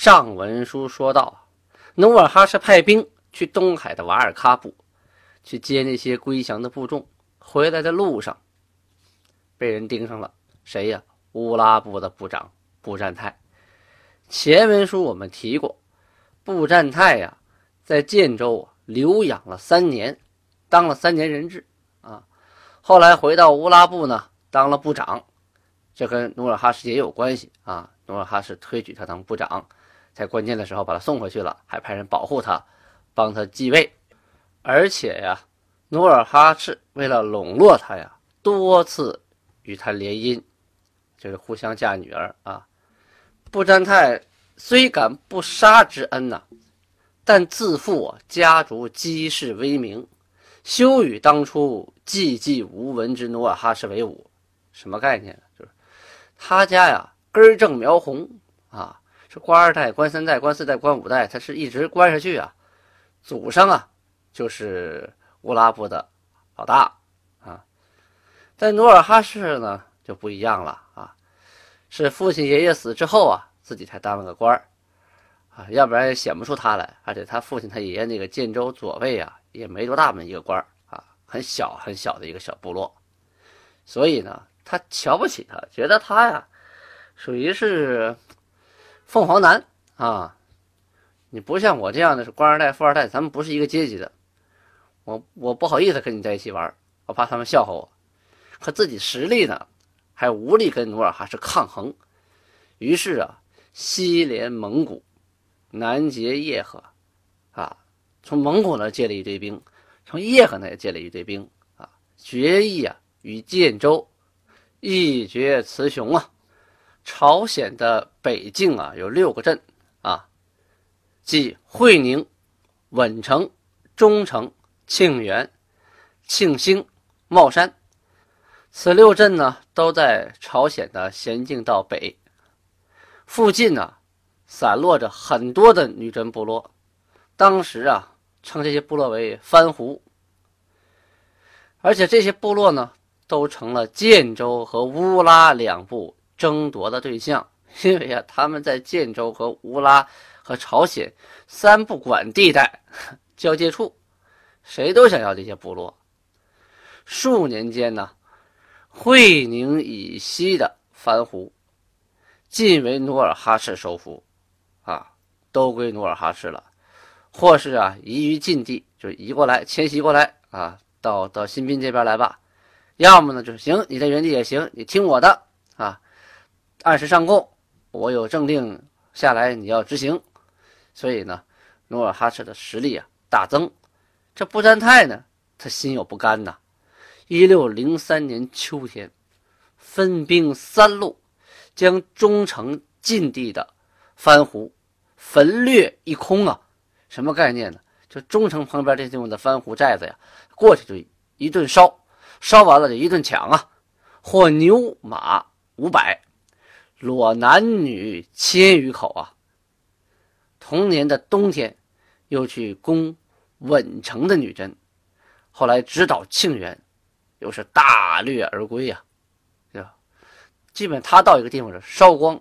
上文书说到，努尔哈赤派兵去东海的瓦尔喀部，去接那些归降的部众。回来的路上，被人盯上了。谁呀？乌拉部的部长布占泰。前文书我们提过，布占泰呀，在建州啊留养了三年，当了三年人质啊。后来回到乌拉部呢，当了部长。这跟努尔哈赤也有关系啊！努尔哈赤推举他当部长，在关键的时候把他送回去了，还派人保护他，帮他继位。而且呀，努尔哈赤为了笼络他呀，多次与他联姻，就是互相嫁女儿啊。布占泰虽感不杀之恩呐，但自负家族积世威名，休与当初寂寂无闻之努尔哈赤为伍。什么概念？就是。他家呀，根正苗红啊，是官二代、官三代、官四代、官五代，他是一直官下去啊。祖上啊，就是乌拉部的老大啊。但努尔哈赤呢就不一样了啊，是父亲爷爷死之后啊，自己才当了个官啊，要不然也显不出他来。而且他父亲、他爷爷那个建州左卫啊，也没多大么一个官啊，很小很小的一个小部落，所以呢。他瞧不起他，觉得他呀，属于是凤凰男啊。你不像我这样的是官二代、富二代，咱们不是一个阶级的。我我不好意思跟你在一起玩，我怕他们笑话我。可自己实力呢，还无力跟努尔哈赤抗衡。于是啊，西连蒙古，南结叶赫，啊，从蒙古那借了一堆兵，从叶赫那也借了一堆兵啊，决意啊与建州。一决雌雄啊！朝鲜的北境啊，有六个镇啊，即会宁、稳城、忠城、庆元、庆兴、茂山。此六镇呢，都在朝鲜的咸镜道北。附近呢，散落着很多的女真部落。当时啊，称这些部落为番胡。而且这些部落呢。都成了建州和乌拉两部争夺的对象，因为啊，他们在建州和乌拉和朝鲜三不管地带 交界处，谁都想要这些部落。数年间呢，会宁以西的番胡尽为努尔哈赤收复，啊，都归努尔哈赤了，或是啊移于晋地，就移过来迁徙过来啊，到到新宾这边来吧。要么呢，就是行，你在原地也行，你听我的，按时上供，我有政令下来，你要执行。所以呢，努尔哈赤的实力啊大增。这布占泰呢，他心有不甘呐。一六零三年秋天，分兵三路，将中城禁地的番胡焚掠一空啊！什么概念呢？就中城旁边这地方的番胡寨子呀，过去就一顿烧。烧完了就一顿抢啊，获牛马五百，裸男女千余口啊。同年的冬天，又去攻稳城的女真，后来直捣庆元，又是大掠而归呀，对吧？基本他到一个地方是烧光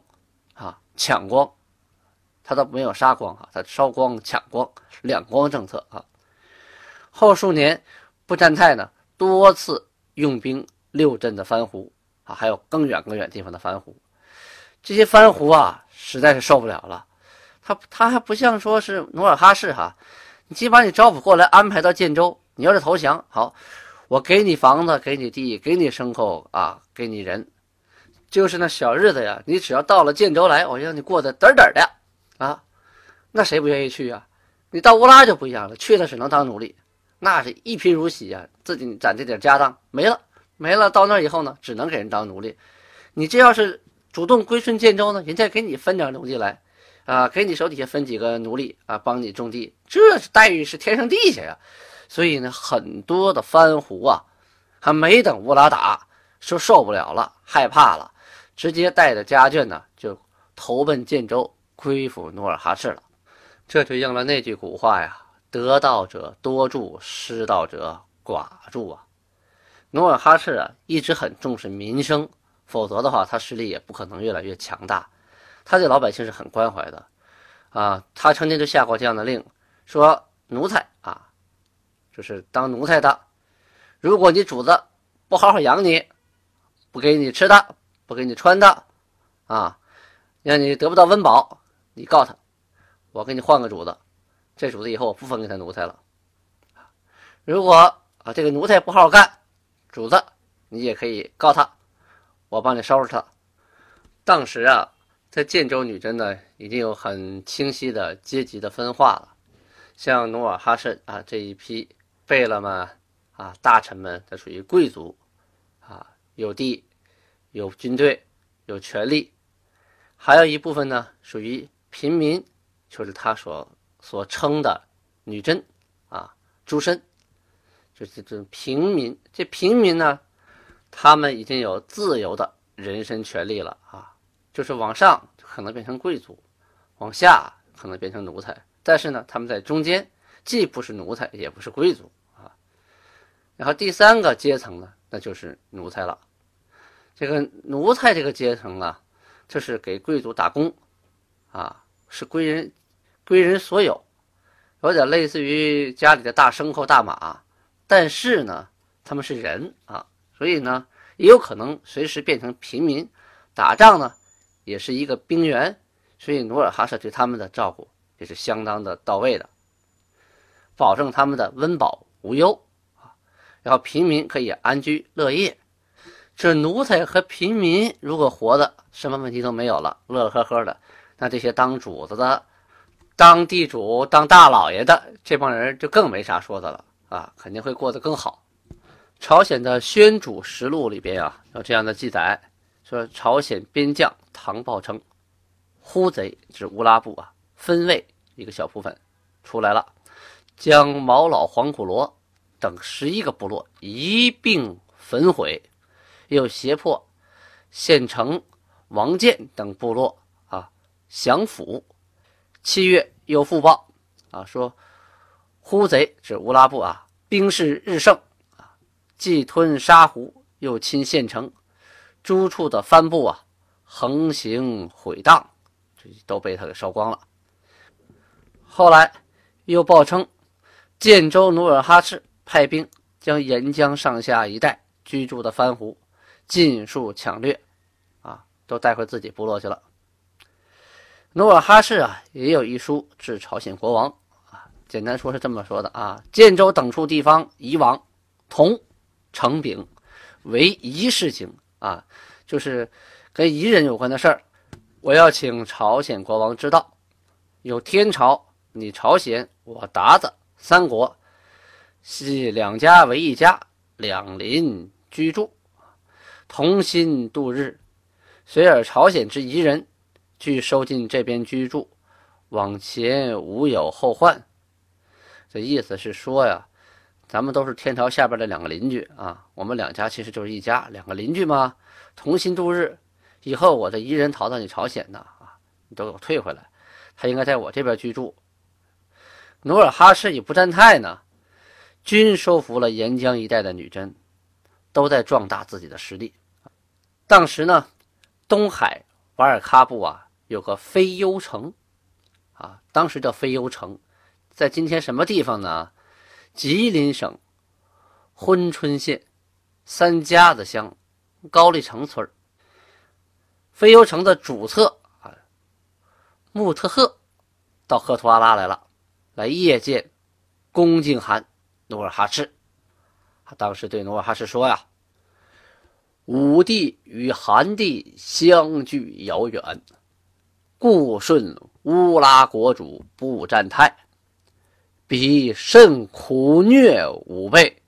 啊，抢光，他倒没有杀光啊，他烧光抢光两光政策啊。后数年，不占泰呢多次。用兵六镇的番胡啊，还有更远更远地方的番胡，这些番胡啊，实在是受不了了。他他还不像说是努尔哈赤哈，你既把你招抚过来，安排到建州，你要是投降，好，我给你房子，给你地，给你牲口啊，给你人，就是那小日子呀。你只要到了建州来，我让你过得嘚嘚的啊，那谁不愿意去啊？你到乌拉就不一样了，去了只能当奴隶。那是一贫如洗呀，自己攒这点家当没了，没了。到那以后呢，只能给人当奴隶。你这要是主动归顺建州呢，人家给你分点奴隶来，啊，给你手底下分几个奴隶啊，帮你种地，这待遇是天上地下呀。所以呢，很多的藩胡啊，还没等乌拉打，说受不了了，害怕了，直接带着家眷呢，就投奔建州，归附努尔哈赤了。这就应了那句古话呀。得道者多助，失道者寡助啊！努尔哈赤啊，一直很重视民生，否则的话，他势力也不可能越来越强大。他对老百姓是很关怀的，啊，他曾经就下过这样的令，说奴才啊，就是当奴才的，如果你主子不好好养你，不给你吃的，不给你穿的，啊，让你得不到温饱，你告他，我给你换个主子，这主子以后我不分给他奴才了。如果啊这个奴才不好好干，主子你也可以告他，我帮你收拾他。当时啊。在建州女真呢，已经有很清晰的阶级的分化了。像努尔哈赤啊这一批贝勒们啊大臣们，他属于贵族啊，有地、有军队、有权力；还有一部分呢属于平民，就是他所所称的女真啊诸身，就是这种平民。这平民呢，他们已经有自由的人身权利了啊。就是往上可能变成贵族，往下可能变成奴才，但是呢，他们在中间既不是奴才，也不是贵族啊。然后第三个阶层呢，那就是奴才了。这个奴才这个阶层啊，就是给贵族打工啊，是归人归人所有，有点类似于家里的大牲口、大马，但是呢，他们是人啊，所以呢，也有可能随时变成平民，打仗呢。也是一个兵员，所以努尔哈赤对他们的照顾也是相当的到位的，保证他们的温饱无忧啊，然后平民可以安居乐业。这奴才和平民如果活的什么问题都没有了，乐乐呵呵的，那这些当主子的、当地主、当大老爷的这帮人就更没啥说的了啊，肯定会过得更好。朝鲜的《宣主实录》里边啊有这样的记载。说朝鲜边将唐报称，呼贼指乌拉部啊，分卫一个小部分出来了，将毛老黄古罗等十一个部落一并焚毁，又胁迫县城王建等部落啊降服。七月又复报啊，说呼贼指乌拉部啊，兵势日盛，既吞沙湖，又侵县城。诸处的帆布啊，横行毁荡，这都被他给烧光了。后来又报称，建州努尔哈赤派兵将沿江上下一带居住的藩胡尽数抢掠，啊，都带回自己部落去了。努尔哈赤啊，也有一书致朝鲜国王啊，简单说是这么说的啊：建州等处地方夷王同成丙为一事情。啊，就是跟彝人有关的事儿，我要请朝鲜国王知道。有天朝，你朝鲜，我鞑子，三国系两家为一家，两邻居住，同心度日。随尔朝鲜之彝人，俱收进这边居住，往前无有后患。这意思是说呀。咱们都是天朝下边的两个邻居啊，我们两家其实就是一家，两个邻居嘛，同心度日。以后我的一人逃到你朝鲜呢啊，你都给我退回来，他应该在我这边居住。努尔哈赤与不占泰呢，均收服了沿江一带的女真，都在壮大自己的实力。当时呢，东海瓦尔喀部啊有个飞幽城啊，当时叫飞幽城，在今天什么地方呢？吉林省珲春县三家子乡高丽城村飞游城的主策啊，穆特赫到赫图阿拉来了，来谒见恭敬汗努尔哈赤。他当时对努尔哈赤说呀：“武帝与汗帝相距遥远，故顺乌拉国主不占泰。”彼甚苦虐吾辈，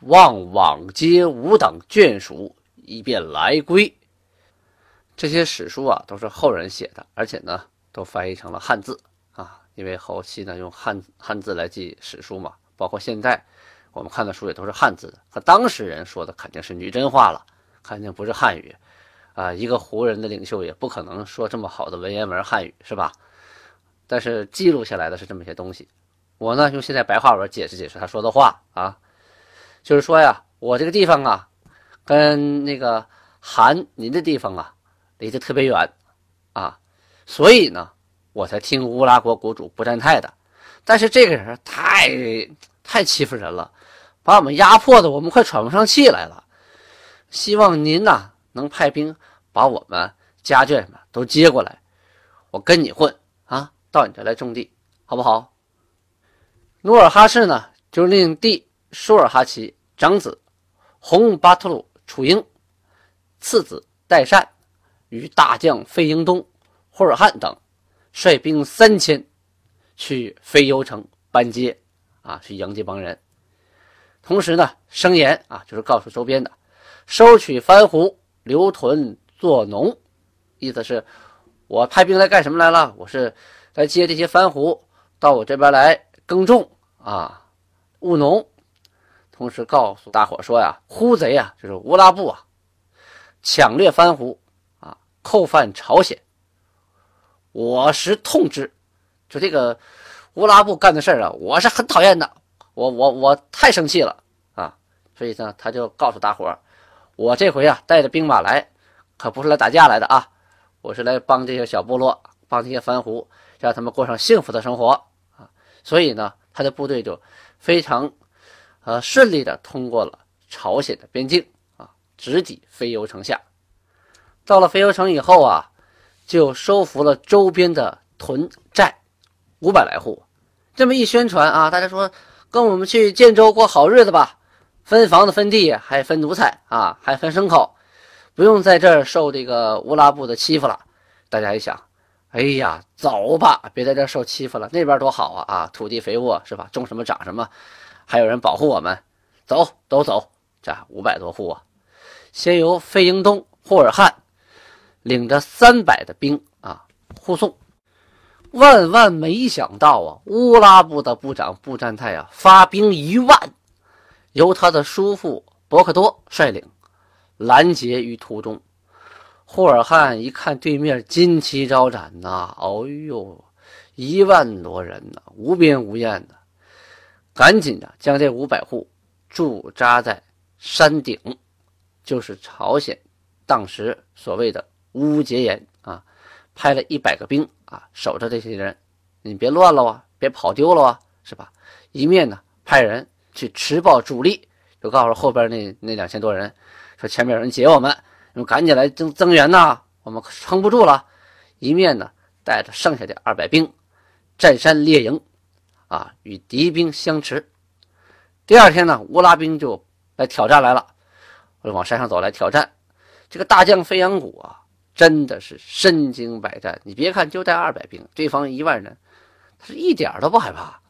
望往接吾等眷属，以便来归。这些史书啊，都是后人写的，而且呢，都翻译成了汉字啊。因为后期呢，用汉汉字来记史书嘛，包括现在我们看的书也都是汉字的。和当时人说的肯定是女真话了，肯定不是汉语啊。一个胡人的领袖也不可能说这么好的文言文汉语，是吧？但是记录下来的是这么些东西，我呢用现在白话文解释解释他说的话啊，就是说呀，我这个地方啊，跟那个韩您的地方啊离得特别远啊，所以呢，我才听乌拉国国主不占泰的。但是这个人太太欺负人了，把我们压迫的我们快喘不上气来了。希望您呐能派兵把我们家眷们都接过来，我跟你混，到你这来种地，好不好？努尔哈赤呢就令弟舒尔哈齐长子洪巴特鲁楚英，次子代善与大将费英东、霍尔汉等率兵三千。去飞游城搬接，啊，去迎接帮人。同时呢，声言啊，就是告诉周边的，收取番胡留屯做农，意思是，我派兵来干什么来了？我是来接这些番胡到我这边来耕种啊，务农。同时告诉大伙说呀，呼贼啊，就是乌拉布啊，抢掠番胡啊，扣犯朝鲜，我实痛之。就这个乌拉布干的事儿啊，我是很讨厌的，我我我太生气了啊！所以呢，他就告诉大伙，我这回啊带着兵马来，可不是来打架来的啊，我是来帮这些小部落，帮这些番胡，让他们过上幸福的生活啊！所以呢，他的部队就非常呃顺利的通过了朝鲜的边境啊，直抵飞游城下。到了飞游城以后啊，就收服了周边的屯寨。五百来户，这么一宣传啊，大家说跟我们去建州过好日子吧，分房子、分地，还分奴才啊，还分牲口，不用在这儿受这个乌拉布的欺负了。大家一想，哎呀，走吧，别在这受欺负了，那边多好啊啊，土地肥沃是吧？种什么长什么，还有人保护我们，走，都走。这五百多户啊，先由费英东、霍尔汉领着三百的兵啊护送。万万没想到啊！乌拉部的部长布占泰啊，发兵一万，由他的叔父伯克多率领，拦截于途中。霍尔汉一看对面旌旗招展呐，哦呦，一万多人呐，无边无沿的，赶紧的将这五百户驻扎在山顶，就是朝鲜当时所谓的乌节岩啊，派了一百个兵。啊，守着这些人，你别乱了啊，别跑丢了啊，是吧？一面呢，派人去持报主力，就告诉后边那那两千多人，说前面有人劫我们，你们赶紧来增增援呐，我们撑不住了。一面呢，带着剩下的二百兵，占山列营，啊，与敌兵相持。第二天呢，乌拉兵就来挑战来了，我就往山上走来挑战。这个大将飞扬谷啊。真的是身经百战，你别看就带二百兵，对方一万人，他是一点都不害怕。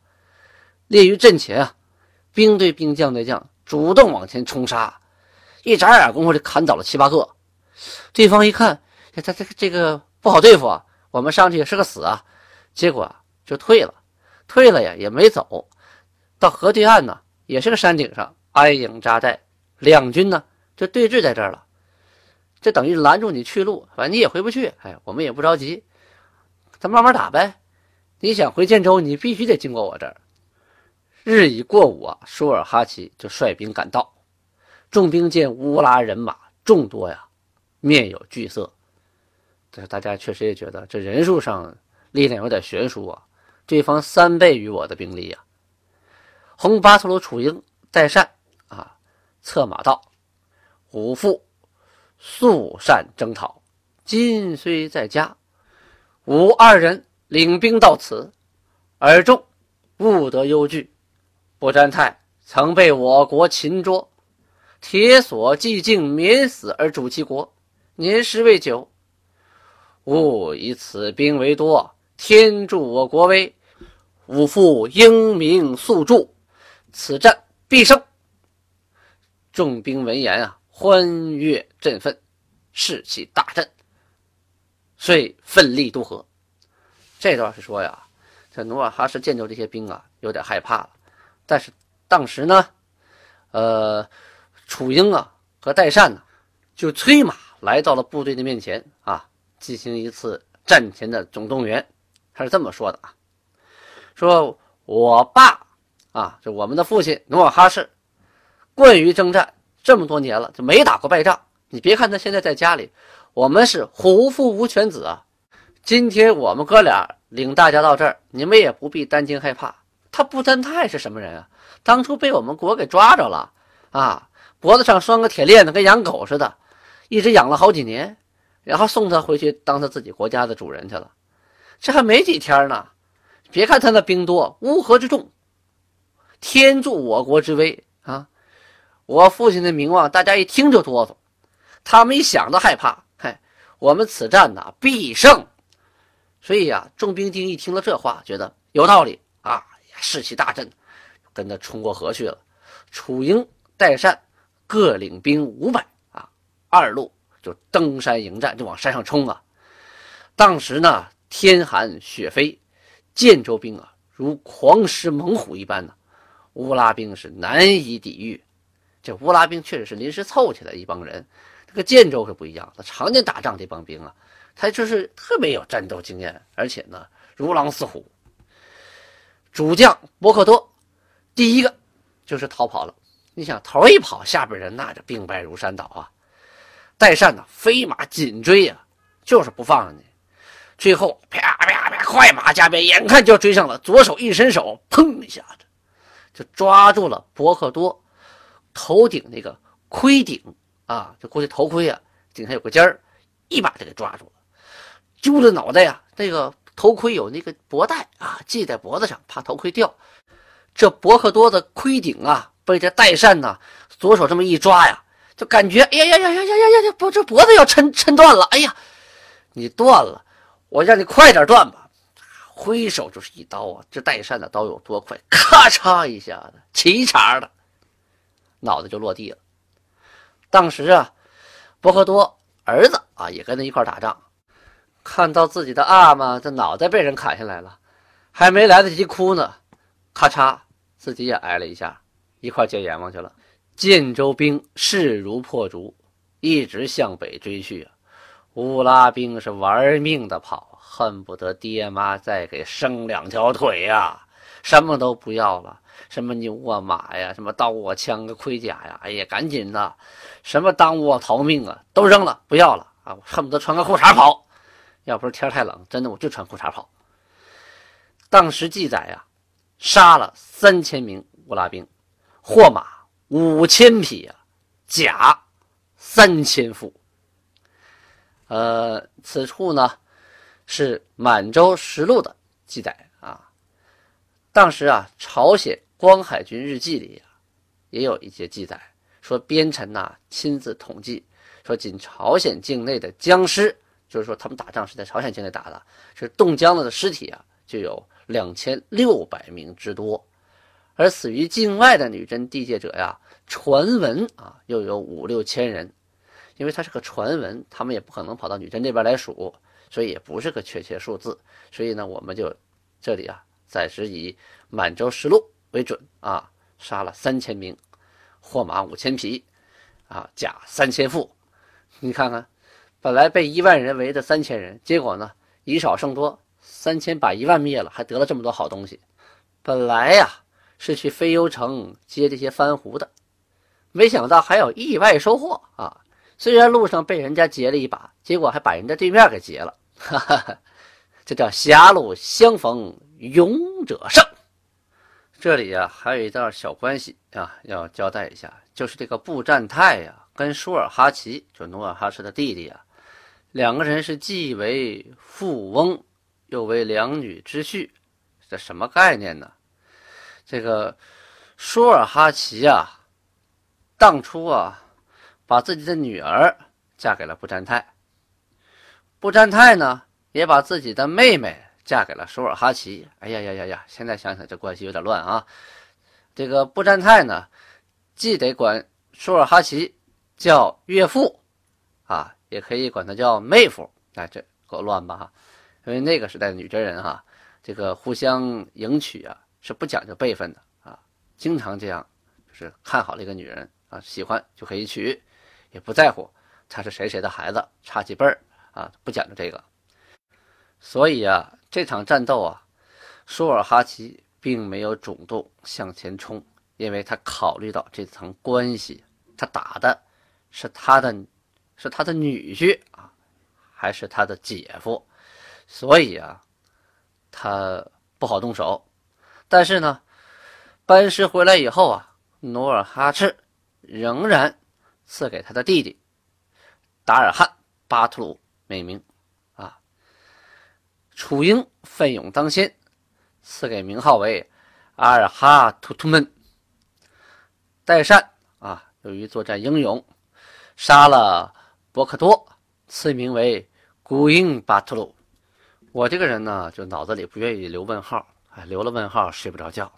列于阵前啊，兵对兵，将对将，主动往前冲杀，一眨眼功夫就砍倒了七八个。对方一看，他这个这个不好对付啊，我们上去也是个死啊，结果就退了，退了呀也没走到河对岸呢，也是个山顶上安营扎寨，两军呢就对峙在这儿了。这等于拦住你去路，反正你也回不去。哎，我们也不着急，咱慢慢打呗。你想回建州，你必须得经过我这儿。日已过午啊，舒尔哈齐就率兵赶到。众兵见乌拉人马众多呀，面有惧色。这大家确实也觉得这人数上力量有点悬殊啊。对方三倍于我的兵力呀。红巴特鲁楚英代善啊，策马到，虎父。速善征讨，今虽在家，吾二人领兵到此，尔众勿得忧惧。不占泰曾被我国擒捉，铁索既尽，免死而主其国，年时未久。勿以此兵为多，天助我国威。吾父英明速助，此战必胜。众兵闻言啊！欢悦振奋，士气大振，遂奋力渡河。这段是说呀，这努尔哈赤见着这些兵啊，有点害怕了。但是当时呢，呃，楚英啊和代善呢，就催马来到了部队的面前啊，进行一次战前的总动员。他是这么说的啊，说我爸啊，就我们的父亲努尔哈赤，惯于征战。这么多年了，就没打过败仗。你别看他现在在家里，我们是虎父无犬子啊。今天我们哥俩领大家到这儿，你们也不必担惊害怕。他布丹泰是什么人啊？当初被我们国给抓着了啊，脖子上拴个铁链子，跟养狗似的，一直养了好几年，然后送他回去当他自己国家的主人去了。这还没几天呢，别看他那兵多，乌合之众，天助我国之威啊！我父亲的名望，大家一听就哆嗦，他们一想都害怕。嘿，我们此战呐必胜。所以呀，众兵丁一听了这话，觉得有道理啊，士气大振，跟他冲过河去了。楚英、代善各领兵五百，二路就登山迎战，就往山上冲啊。当时呢，天寒雪飞，建州兵啊如狂狮猛虎一般呢，乌拉兵是难以抵御。这乌拉兵确实是临时凑起来一帮人，这个建州可不一样，他常年打仗这帮兵啊。他就是特别有战斗经验，而且呢如狼似虎。主将伯克多第一个就是逃跑了。你想头一跑，下边人那就兵败如山倒啊。代善呢飞马紧追呀，就是不放你。最后啪啪啪，快马加鞭，眼看就要追上了。左手一伸手，砰一下子就抓住了伯克多头顶那个盔顶啊，就过去头盔啊，顶上有个尖儿，一把就给抓住了。揪着脑袋呀，这个头盔有那个脖带啊，系在脖子上，怕头盔掉。这伯克多的盔顶啊，被这戴善呢，左手这么一抓呀，就感觉哎呀呀呀呀呀呀呀，脖这脖子要抻抻断了。哎呀，你断了，我让你快点断吧。挥手就是一刀啊，这带扇的刀有多快？咔嚓一下子，齐茬的，脑袋就落地了。当时啊，博克多儿子啊，也跟他一块打仗。看到自己的阿玛这脑袋被人砍下来了，还没来得及哭呢，咔嚓，自己也挨了一下，一块见阎王去了。建州兵势如破竹，一直向北追去啊。乌拉兵是玩命的跑，恨不得爹妈再给生两条腿呀，什么都不要了，什么牛啊马呀，什么刀啊枪啊盔甲呀，哎呀，赶紧的，什么耽误逃命啊，都扔了，不要了啊，恨不得穿个裤衩跑。要不是天太冷，真的我就穿裤衩跑。当时记载呀，杀了三千名乌拉兵，货马五千匹啊，甲三千副。呃，此处呢是《满洲实录》的记载啊。当时啊，朝鲜光海军日记里啊也有一些记载，说边臣呐亲自统计，说仅朝鲜境内的僵尸。就是说，他们打仗是在朝鲜境内打的，是冻僵了的尸体啊，就有两千六百名之多，而死于境外的女真地界者呀，传闻啊，又有五六千人，因为它是个传闻，他们也不可能跑到女真这边来数，所以也不是个确切数字，所以呢，我们就这里啊，暂时以《满洲实录》为准啊，杀了三千名，货马五千匹，啊，甲三千副，你看看。本来被一万人围的三千人，结果呢以少胜多，三千把一万灭了，还得了这么多好东西。本来呀是去飞幽城接这些番胡的，没想到还有意外收获啊！虽然路上被人家劫了一把，结果还把人家对面给劫了，哈哈，这叫狭路相逢勇者胜。这里呀还有一段小关系啊，要交代一下，就是这个布占泰呀跟舒尔哈齐，就努尔哈赤的弟弟啊。两个人是既为富翁，又为两女之婿，这什么概念呢？这个舒尔哈齐啊，当初啊，把自己的女儿嫁给了布占泰，布占泰呢，也把自己的妹妹嫁给了舒尔哈齐。哎呀呀呀呀！现在想想这关系有点乱啊。这个布占泰呢，既得管舒尔哈齐叫岳父啊。也可以管他叫妹夫，哎，这够乱吧哈？因为那个时代女真人哈，这个互相迎娶啊是不讲究辈分的啊，经常这样，就是看好了一个女人啊，喜欢就可以娶，也不在乎她是谁谁的孩子，差几辈儿啊，不讲究这个。所以啊，这场战斗啊，舒尔哈齐并没有主动向前冲，因为他考虑到这层关系，他打的是他的。是他的女婿啊，还是他的姐夫？所以啊，他不好动手。但是呢，班师回来以后啊，努尔哈赤仍然赐给他的弟弟达尔汉巴图鲁美名啊。楚英奋勇当先，赐给名号为阿尔哈图图们。代善啊，由于作战英勇，杀了博克多，赐名为古英巴图鲁。我这个人呢，就脑子里不愿意留问号。哎，留了问号睡不着觉，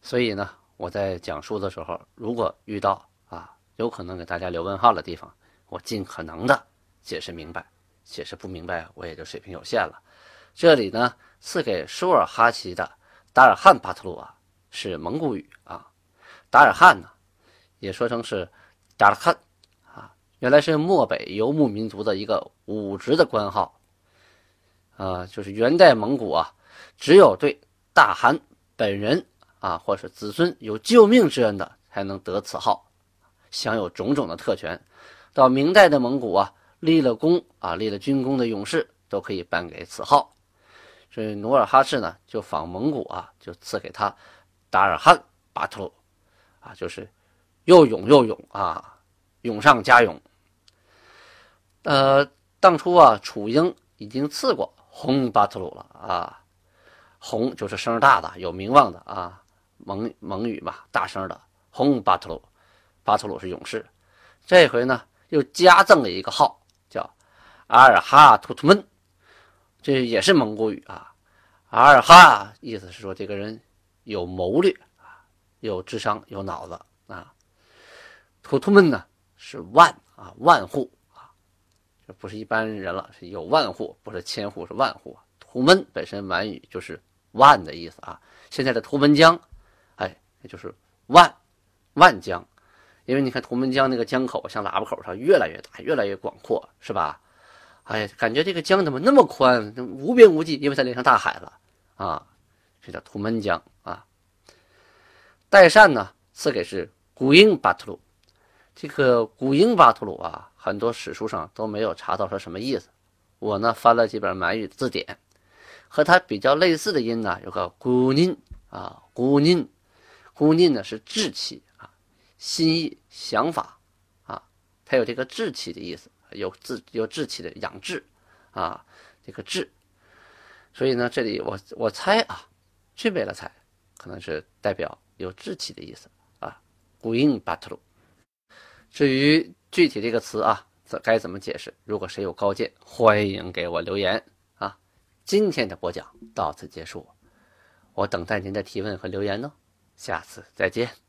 所以呢，我在讲述的时候，如果遇到啊有可能给大家留问号的地方，我尽可能的解释明白，解释不明白我也就水平有限了。这里呢，赐给舒尔哈齐的达尔汉巴特鲁啊，是蒙古语啊，达尔汉呢，也说成是达尔汉啊，原来是漠北游牧民族的一个武职的官号啊，就是元代蒙古啊，只有对。大汗本人啊，或是子孙有救命之恩的，才能得此号，享有种种的特权。到明代的蒙古啊，立了功啊，立了军功的勇士都可以颁给此号。所以努尔哈赤呢，就仿蒙古啊，就赐给他达尔汗巴图鲁啊，就是又勇又勇啊，勇上加勇。呃，当初啊，楚英已经赐过红巴图鲁了啊。红就是声大的、有名望的啊，蒙蒙语嘛，大声的。红巴图鲁，巴图鲁是勇士。这回呢，又加赠了一个号，叫阿尔哈图图闷，这也是蒙古语啊。阿尔哈意思是说这个人有谋略啊，有智商，有脑子啊。图图闷呢是万啊，万户啊，这不是一般人了，是有万户，不是千户，是万户。图闷本身满语就是。万的意思啊，现在的图们江，哎，也就是万万江，因为你看图们江那个江口像喇叭口上越来越大，越来越广阔，是吧？哎，感觉这个江怎么那么宽，无边无际，因为它连上大海了啊，这叫图们江啊。代善呢，赐给是古英巴图鲁，这个古英巴图鲁啊，很多史书上都没有查到说什么意思，我呢翻了几本满语字典。和它比较类似的音呢，有个“古宁”啊，“古宁”，“古宁”呢是志气啊，心意、想法啊，它有这个志气的意思，有志有志气的养志啊，这个志。所以呢，这里我我猜啊，具备了猜，可能是代表有志气的意思啊，“古英巴特鲁”。至于具体这个词啊，这该怎么解释？如果谁有高见，欢迎给我留言。今天的播讲到此结束，我等待您的提问和留言呢，下次再见。